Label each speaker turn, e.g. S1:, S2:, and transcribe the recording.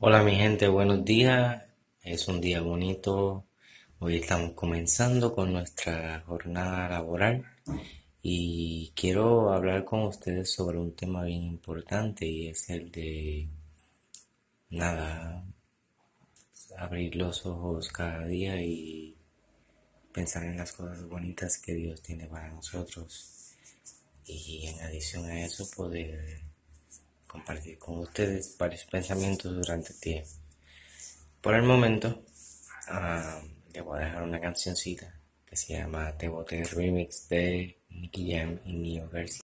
S1: Hola mi gente, buenos días. Es un día bonito. Hoy estamos comenzando con nuestra jornada laboral y quiero hablar con ustedes sobre un tema bien importante y es el de nada, abrir los ojos cada día y pensar en las cosas bonitas que Dios tiene para nosotros y en adición a eso poder compartir con ustedes varios pensamientos durante el día. Por el momento, uh, le voy a dejar una cancioncita que se llama Te Bote Remix de Nicky Jam y Neo Garcia.